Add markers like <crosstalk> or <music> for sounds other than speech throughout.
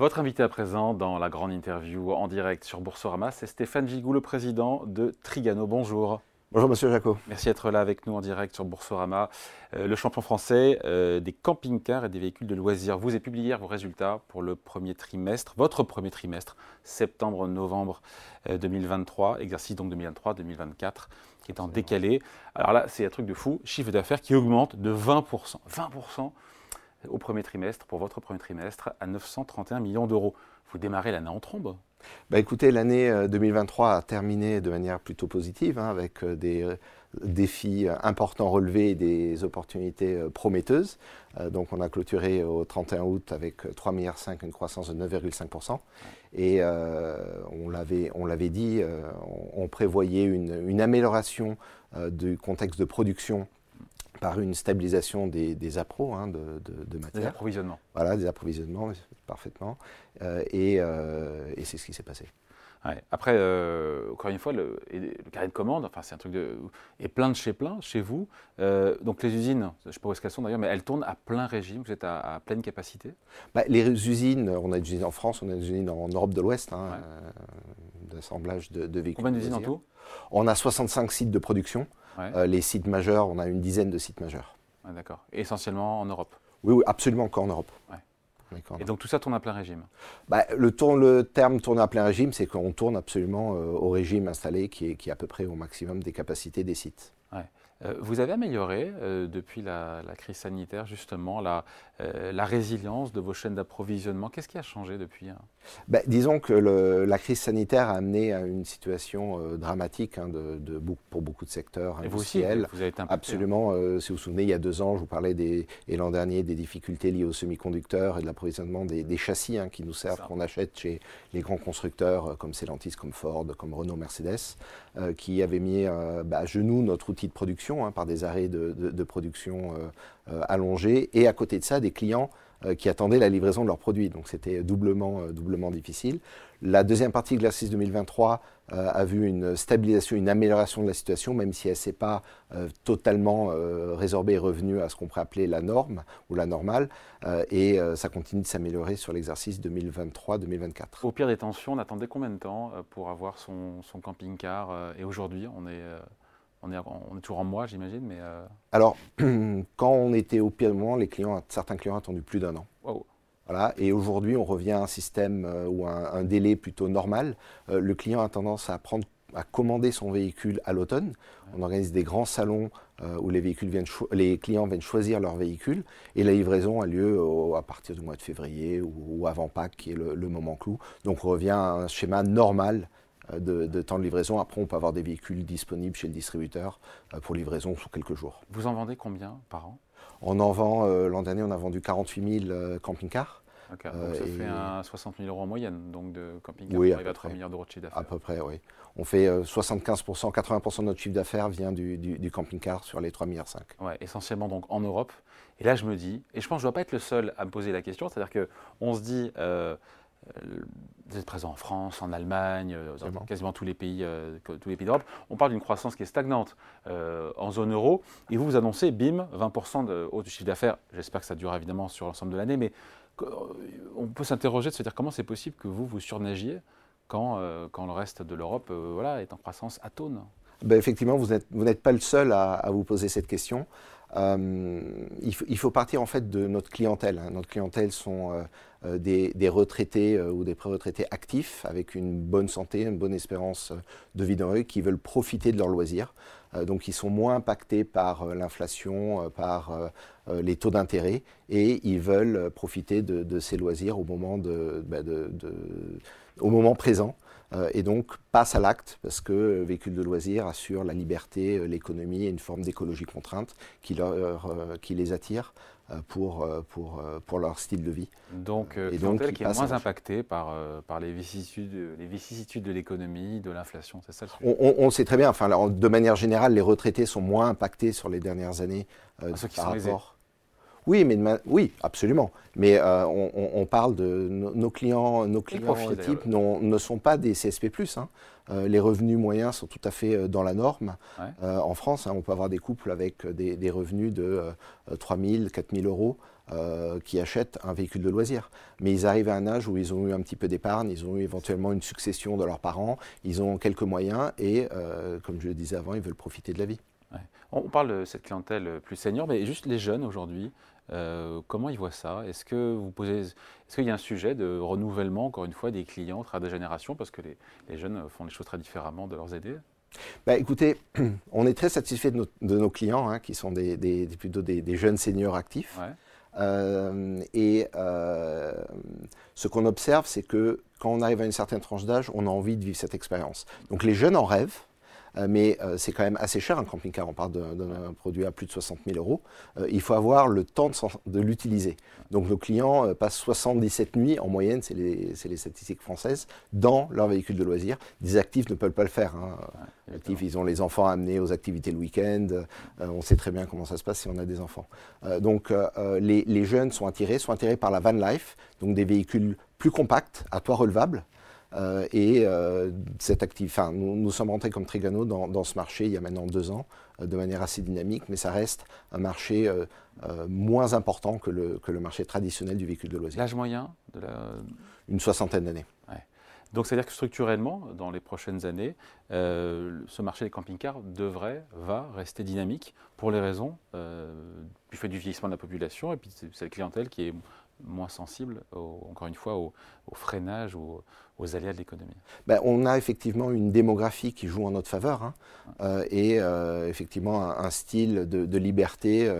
Votre invité à présent dans la grande interview en direct sur Boursorama, c'est Stéphane Gigou, le président de Trigano. Bonjour. Bonjour Monsieur Jaco. Merci d'être là avec nous en direct sur Boursorama. Euh, le champion français euh, des camping-cars et des véhicules de loisirs. Vous avez publié vos résultats pour le premier trimestre, votre premier trimestre, septembre-novembre 2023, euh, exercice donc 2023-2024, qui est en décalé. Alors là, c'est un truc de fou, chiffre d'affaires qui augmente de 20%. 20% au premier trimestre, pour votre premier trimestre, à 931 millions d'euros. Vous démarrez l'année en trombe bah écoutez, l'année 2023 a terminé de manière plutôt positive, hein, avec des défis importants relevés et des opportunités prometteuses. donc on a clôturé au 31 août avec 3,5 milliards, une croissance de 9,5%. Et on l'avait dit, on, prévoyait une amélioration du contexte de production par une stabilisation des, des appros hein, de, de, matière. Des approvisionnements. Voilà, des approvisionnements, parfaitement. Euh, euh, et, c'est ce qui s'est passé. Après, euh, encore une fois, le, le, carré de commande, enfin, c'est un truc de, est plein de chez plein, chez vous. donc les usines, je ne sais pas où est-ce qu'elles sont d'ailleurs, mais elles tournent à plein régime, vous êtes à, pleine capacité? Bah, Les usines, on a des usines en France, on a des usines en Europe de l'Ouest, hein, d'assemblage de, de, véhicules. Combien d'usines en tout? On a 65 sites de production. Euh, les sites majeurs, on a une dizaine de sites majeurs. D'accord. Essentiellement en Europe Oui, oui absolument encore en Europe. Et donc tout ça tourne à plein régime bah, le, le, terme tourner à plein régime, c'est qu'on tourne absolument euh, au régime installé qui est, qui est, à peu près au maximum des capacités des sites. Euh, vous avez amélioré euh, depuis la, crise sanitaire justement la, euh, la, résilience de vos chaînes d'approvisionnement. Qu'est-ce qui a changé depuis hein? Ben, Disons que le, la crise sanitaire a amené à une situation dramatique hein, de, de, pour beaucoup de secteurs industriels. Vous, aussi, vous avez été impacté, hein. Absolument. si vous vous souvenez, il y a deux ans, je vous parlais des, et l'an dernier des difficultés liées aux semi-conducteurs et de l'approvisionnement des, des, châssis qui nous servent, qu'on achète chez les grands constructeurs comme Stellantis, comme Ford, comme Renault, Mercedes, qui avaient mis bah, à genoux notre outil de production Hein, par des arrêts de, production euh, euh, allongés, et à côté de ça, des clients euh, qui attendaient la livraison de leurs produits. Donc c'était doublement, doublement difficile. La deuxième partie de l'exercice 2023 a vu une stabilisation, une amélioration de la situation, même si elle ne s'est pas totalement résorbée et revenue à ce qu'on pourrait appeler la norme ou la normale. et ça continue de s'améliorer sur l'exercice 2023-2024. Au pire des tensions, on attendait combien de temps pour avoir son, son camping-car Et aujourd'hui, on est on est, on est, toujours en mois, j'imagine, mais... Euh, Alors, <clears throat> quand on était au pire moment, les clients, certains clients ont attendu plus d'un an. Voilà, et aujourd'hui, on revient à un système euh, ou un, délai plutôt normal. Euh, le client a tendance à prendre à commander son véhicule à l'automne. On organise des grands salons où les, véhicules viennent les clients viennent choisir leur véhicule et la livraison a lieu à partir du mois de février ou, avant Pâques, qui est le, le, moment clou. Donc on revient à un schéma normal euh, de, temps de livraison. Après, on peut avoir des véhicules disponibles chez le distributeur euh, pour livraison sous quelques jours. Vous en vendez combien par an? On en vend, euh, l'an dernier, on a vendu 48 000 camping-cars. donc ça fait un 60 000 euros en moyenne donc de camping-car oui, à, 3 milliards d'euros de chiffre d'affaires. À peu près, oui. On fait 75%, 80% de notre chiffre d'affaires vient du, camping-car sur les 3,5 milliards. Ouais, essentiellement donc en Europe. Et là, je me dis, et je pense que je ne dois pas être le seul à me poser la question, c'est-à-dire qu'on se dit, vous êtes présent en France, en Allemagne, euh, dans quasiment tous les pays, euh, tous les pays d'Europe. On parle d'une croissance qui est stagnante euh, en zone euro. Et vous, vous annoncez, bim, 20% de hausse du chiffre d'affaires. J'espère que ça dure évidemment sur l'ensemble de l'année. Mais on peut s'interroger de se dire comment c'est possible que vous, vous surnagiez quand, quand le reste de l'Europe voilà, est en croissance atone. Ben effectivement, vous n'êtes pas le seul à, à, vous poser cette question. Euh, il, faut, partir en fait de notre clientèle. Hein. Notre clientèle sont euh, euh, des, retraités ou des pré-retraités actifs avec une bonne santé, une bonne espérance de vie dans eux, qui veulent profiter de leurs loisirs. donc ils sont moins impactés par l'inflation, par les taux d'intérêt, et ils veulent profiter de, ces loisirs au moment, bah, au moment présent. Euh, et donc passe à l'acte parce que le véhicule de loisir assure la liberté, euh, l'économie et une forme d'écologie contrainte qui, leur, euh, qui les attire pour, pour, pour leur style de vie. Donc, et donc qui est moins impactée par, par les, vicissitudes, les vicissitudes de l'économie, de l'inflation, c'est ça on, on, sait très bien, enfin, de manière générale, les retraités sont moins impactés sur les dernières années ah, ceux qui par sont rapport. Oui, mais oui, absolument. Mais on, parle de nos clients, nos clients type ne sont pas des CSP+. Hein. les revenus moyens sont tout à fait dans la norme. en France, hein, on peut avoir des couples avec des, des revenus de 3 000, 4 000 euros. Euh, qui achètent un véhicule de loisir. Mais ils arrivent à un âge où ils ont eu un petit peu d'épargne, ils ont eu éventuellement une succession de leurs parents, ils ont quelques moyens et, euh, comme je le disais avant, ils veulent profiter de la vie. On parle de cette clientèle plus senior, mais juste les jeunes aujourd'hui, euh, comment ils voient ça? Est-ce que vous posez, est-ce qu'il y a un sujet de renouvellement, encore une fois, des clients travers des générations, parce que les, jeunes font les choses très différemment de leurs aînés? Bah, écoutez, <clears throat> on est très satisfait de, nos, clients, hein, qui sont des, plutôt des, jeunes seniors actifs. Euh, et euh, ce qu'on observe, c'est que quand on arrive à une certaine tranche d'âge, on a envie de vivre cette expérience. Donc les jeunes en rêvent, mais c'est quand même assez cher un camping-car. On parle d'un produit à plus de 60 000 euros. il faut avoir le temps de, l'utiliser. Donc nos clients passent 77 nuits en moyenne, c'est les, les, statistiques françaises, dans leur véhicule de loisirs. Des actifs ne peuvent pas le faire. Hein ils ont les enfants à amener aux activités le week-end. Euh, on sait très bien comment ça se passe si on a des enfants. Euh, donc euh, les, jeunes sont attirés, sont attirés par la van life, donc des véhicules plus compacts, à toit relevable. Et cette actif, enfin, nous, sommes rentrés comme Trigano dans, ce marché il y a maintenant deux ans, de manière assez dynamique, mais ça reste un marché moins important que le, que le marché traditionnel du véhicule de loisir. L'âge moyen de la... Une soixantaine d'années. Donc, c'est-à-dire que structurellement, dans les prochaines années, euh, ce marché des camping-cars devrait, va rester dynamique pour les raisons euh, du fait du vieillissement de la population et puis c'est la clientèle qui est moins sensible, encore une fois, au, freinage ou aux aléas de l'économie ben, On a effectivement une démographie qui joue en notre faveur hein, euh, et effectivement un, style de, liberté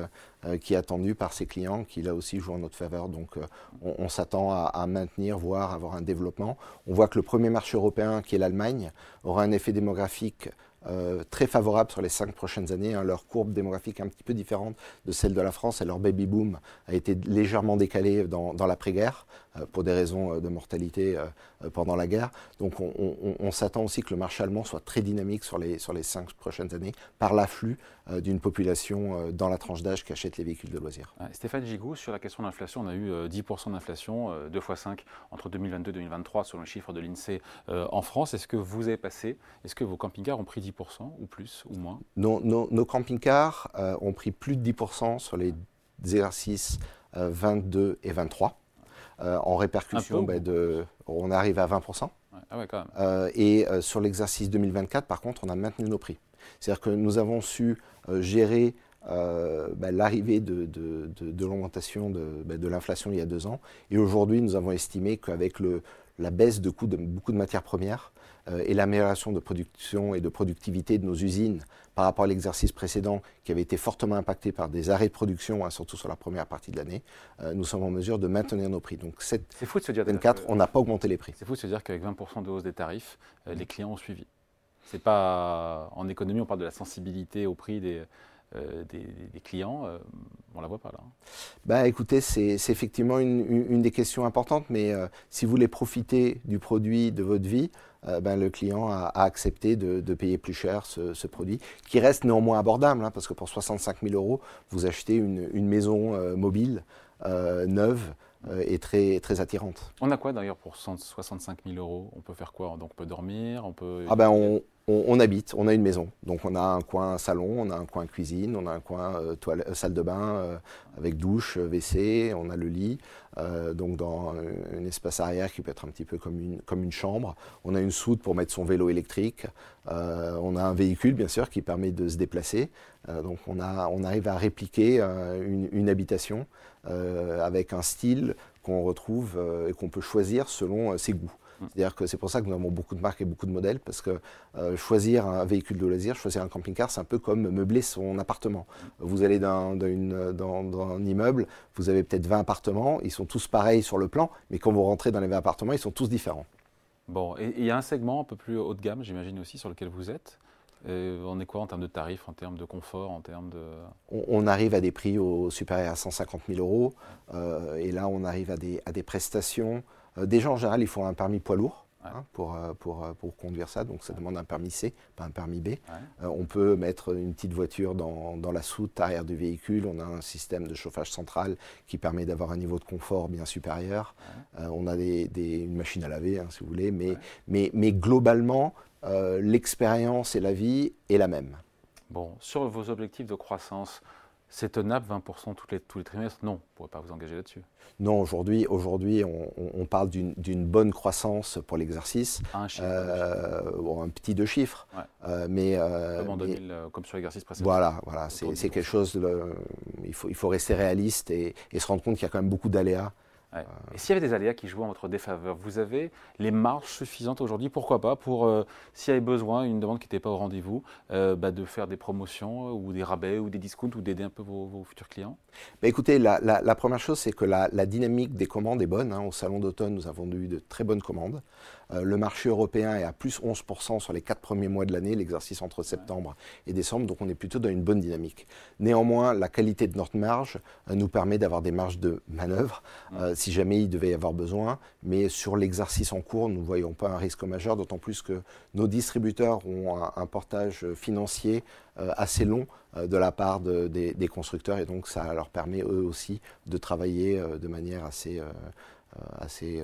qui est attendu par ses clients qui là aussi joue en notre faveur. Donc on, s'attend à, à, maintenir, voire avoir un développement. On voit que le premier marché européen, qui est l'Allemagne, aura un effet démographique euh, très favorable sur les cinq prochaines années. Hein. Leur courbe démographique un petit peu différente de celle de la France et leur baby boom a été légèrement décalé dans, l'après-guerre pour des raisons euh, de mortalité pendant la guerre. Donc on, s'attend aussi que le marché allemand soit très dynamique sur les, sur les cinq prochaines années par l'afflux d'une population dans la tranche d'âge qui achète les véhicules de loisirs. Stéphane Gigou, sur la question de l'inflation, on a eu 10% d'inflation, 2 x 5 entre 2022 et 2023 selon le chiffre de l'INSEE en France. Est-ce que vous avez passé, est-ce que vos camping-cars ont pris 10% ou plus ou moins? Nos, camping-cars euh, ont pris plus de 10% sur les exercices 22 euh, et 23. Euh, en répercussion, ben, de, on arrive à 20%. Ah et sur l'exercice 2024, par contre, on a maintenu nos prix. C'est-à-dire que nous avons su gérer ben, l'arrivée de, l'augmentation ben, de, l'inflation il y a deux ans. Et aujourd'hui, nous avons estimé qu'avec la baisse de coûts de beaucoup de matières premières, euh, et l'amélioration de production et de productivité de nos usines par rapport à l'exercice précédent qui avait été fortement impacté par des arrêts de production, hein, surtout sur la première partie de l'année, euh, nous sommes en mesure de maintenir nos prix. Donc cette fou de se dire 24, on n'a pas augmenté les prix. C'est fou de se dire qu'avec 20% de hausse des tarifs, euh, les clients ont suivi. C'est pas en économie, on parle de la sensibilité au prix des, des, clients, on ne la voit pas là. Hein. Bah, écoutez, c'est effectivement une, des questions importantes, mais si vous voulez profiter du produit de votre vie, euh, ben, le client a, accepté de, payer plus cher ce, produit, qui reste néanmoins abordable, hein, parce que pour 65 000 euros, vous achetez une, maison euh, mobile euh, neuve et très, très attirante. On a quoi d'ailleurs pour 65 000 euros? On peut faire quoi? Donc on peut dormir, on peut... Ah ben on, on, habite, on a une maison. Donc on a un coin salon, on a un coin cuisine, on a un coin euh, toilette, salle de bain euh, avec douche, WC, on a le lit. Euh, donc dans un espace arrière qui peut être un petit peu comme une, chambre. On a une soute pour mettre son vélo électrique. on a un véhicule bien sûr qui permet de se déplacer. donc on, arrive à répliquer une, habitation avec un style qu'on retrouve et qu'on peut choisir selon ses goûts. C'est-à-dire que c'est pour ça que nous avons beaucoup de marques et beaucoup de modèles, parce que euh, choisir un véhicule de loisir, choisir un camping-car, c'est un peu comme meubler son appartement. Vous allez dans, dans, un immeuble, vous avez peut-être 20 appartements, ils sont tous pareils sur le plan, mais quand vous rentrez dans les 20 appartements, ils sont tous différents. Bon, et il y a un segment un peu plus haut de gamme, j'imagine aussi, sur lequel vous êtes. Euh, on est quoi en termes de tarifs, en termes de confort, en termes de... On, arrive à des prix au, supérieurs à 150 000 euros. Euh, et là, on arrive à des, à des prestations déjà, en général, il faut un permis poids lourd. hein, pour, pour, pour, conduire ça. Donc ça demande un permis C, pas un permis B. on peut mettre une petite voiture dans, dans, la soute arrière du véhicule. On a un système de chauffage central qui permet d'avoir un niveau de confort bien supérieur. on a des, des, une machine à laver, hein, si vous voulez. Mais, mais, mais globalement, l'expérience et la vie est la même. Bon, sur vos objectifs de croissance, c'est tenable 20% tous les, tous les trimestres? Non, vous ne pourrez pas vous engager là-dessus. Non, aujourd'hui, aujourd'hui on, parle d'une bonne croissance pour l'exercice. Un chiffre. Euh, un petit deux chiffres. Euh, mais, euh, comme, 2000, comme sur l'exercice précédent. Voilà, voilà c'est quelque chose. il, faut, il faut rester réaliste et, et se rendre compte qu'il y a quand même beaucoup d'aléas et s'il y avait des aléas qui jouent en votre défaveur, vous avez les marges suffisantes aujourd'hui, pourquoi pas, pour, euh, s'il y avait besoin, une demande qui n'était pas au rendez-vous, euh, bah, de faire des promotions euh, ou des rabais ou des discounts ou d'aider un peu vos, futurs clients? Bah, Écoutez, la, première chose, c'est que la, dynamique des commandes est bonne. Hein. Au salon d'automne, nous avons eu de très bonnes commandes. le marché européen est à plus 11% sur les quatre premiers mois de l'année, l'exercice entre septembre et décembre, donc on est plutôt dans une bonne dynamique. Néanmoins, la qualité de notre marge nous permet d'avoir des marges de manœuvre si jamais il devait y avoir besoin. Mais sur l'exercice en cours, nous ne voyons pas un risque majeur, d'autant plus que nos distributeurs ont un, portage financier euh, assez long euh, de la part des, constructeurs et donc ça leur permet eux aussi de travailler euh, de manière assez,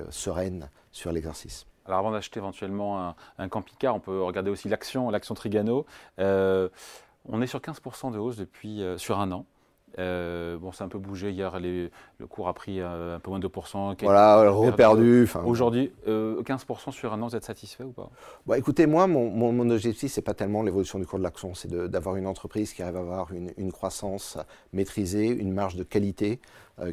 sereine sur l'exercice. Alors avant d'acheter éventuellement un, camping-car, on peut regarder aussi l'action, l'action Trigano. on est sur 15% de hausse depuis sur un an. Euh, bon, c'est un peu bougé hier, le cours a pris euh, un peu moins de 2%. Voilà, reperdu. Aujourd'hui, 15% euh, sur un an, vous êtes satisfait ou pas? Bah, Écoutez, moi, mon, mon, objectif, ce n'est pas tellement l'évolution du cours de l'action, c'est d'avoir une entreprise qui arrive à avoir une, une croissance maîtrisée, une marge de qualité,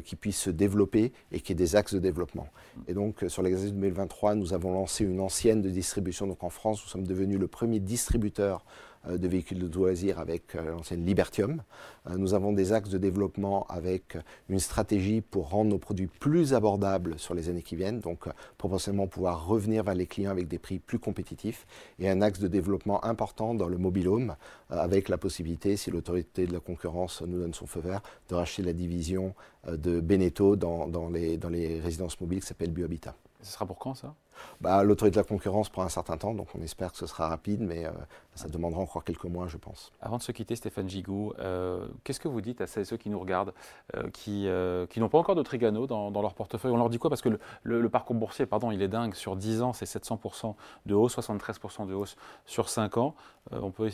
qui puisse se développer et qui ait des axes de développement. Et donc, sur l'exercice 2023, nous avons lancé une ancienne de distribution. Donc, en France, nous sommes devenus le premier distributeur euh, de véhicules de loisirs avec euh, l'ancienne Libertium. Euh, nous avons des axes de développement avec une stratégie pour rendre nos produits plus abordables sur les années qui viennent, donc potentiellement pouvoir revenir vers les clients avec des prix plus compétitifs, et un axe de développement important dans le mobile home, avec la possibilité, si l'autorité de la concurrence nous donne son feu vert, de racheter la division de Beneteau dans, dans, les, dans les résidences mobiles qui s'appelle BioHabitat. Ce sera pour quand ça? Bah, L'autorité de la concurrence prend un certain temps, donc on espère que ce sera rapide, mais euh, ça demandera encore quelques mois, je pense. Avant de se quitter, Stéphane Gigou, euh, qu'est-ce que vous dites à ceux qui nous regardent, euh, qui, qui n'ont pas encore de Trigano dans, leur portefeuille? On leur dit quoi? Parce que le, parcours boursier, pardon, il est dingue. Sur 10 ans, c'est 700% de hausse, 73% de hausse sur 5 ans. on peut,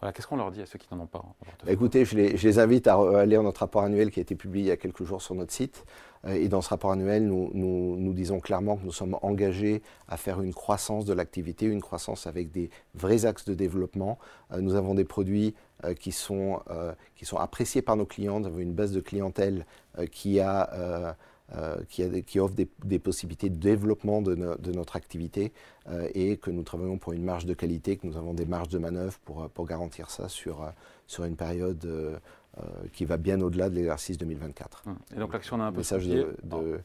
voilà, Qu'est-ce qu'on leur dit à ceux qui n'en ont pas bah, Écoutez, je les, je les, invite à lire notre rapport annuel qui a été publié il y a quelques jours sur notre site. Et dans ce rapport annuel, nous, nous, nous disons clairement que nous sommes engagés à faire une croissance de l'activité, une croissance avec des vrais axes de développement. Euh, nous avons des produits euh, qui, sont, euh, qui sont appréciés par nos clients. Nous avons une base de clientèle qui, a, qui, offre des, possibilités de développement de, de notre activité et que nous travaillons pour une marge de qualité, que nous avons des marges de manœuvre pour, pour garantir ça sur, sur une période euh, qui va bien au-delà de l'exercice 2024. Hum. Et donc l'action a un peu message de, de...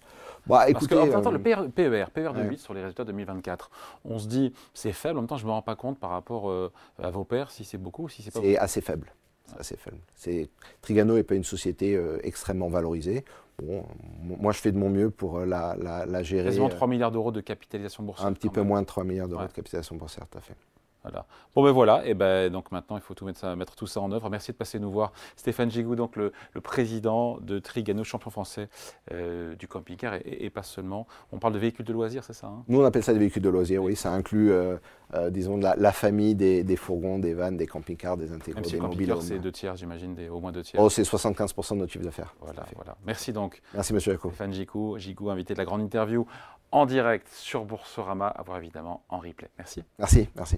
Bah, écoutez, Parce que, enfin, le PER, PER de 8 sur les résultats 2024, on se dit c'est faible, en même temps je ne me rends pas compte par rapport euh, à vos pairs si c'est beaucoup ou si c'est pas C'est assez faible. C'est assez faible. Trigano n'est pas une société euh, extrêmement valorisée. Bon, moi, je fais de mon mieux pour la, la, la, gérer. Quasiment 3 milliards d'euros de capitalisation boursière. Un petit peu moins de 3 milliards d'euros de capitalisation boursière, tout à fait. Voilà. Bon ben voilà, et ben donc maintenant il faut tout mettre, ça, mettre tout ça en œuvre. Merci de passer nous voir. Stéphane Gigou, donc le, président de Trigano, champion français euh, du camping-car et, pas seulement. On parle de véhicules de loisirs, c'est ça hein? Nous on appelle ça des véhicules de loisirs, oui. Ça inclut, euh, euh, disons, la, famille des, fourgons, des vannes, des camping-cars, des intégraux, des mobiles. c'est deux tiers, j'imagine, au moins deux tiers. Oh, c'est 75% de notre chiffre d'affaires. Voilà, voilà. Merci donc. Merci Monsieur Jaco. Stéphane Gigou, Gigou, invité de la grande interview en direct sur Boursorama, à voir évidemment en replay. Merci. Merci, merci.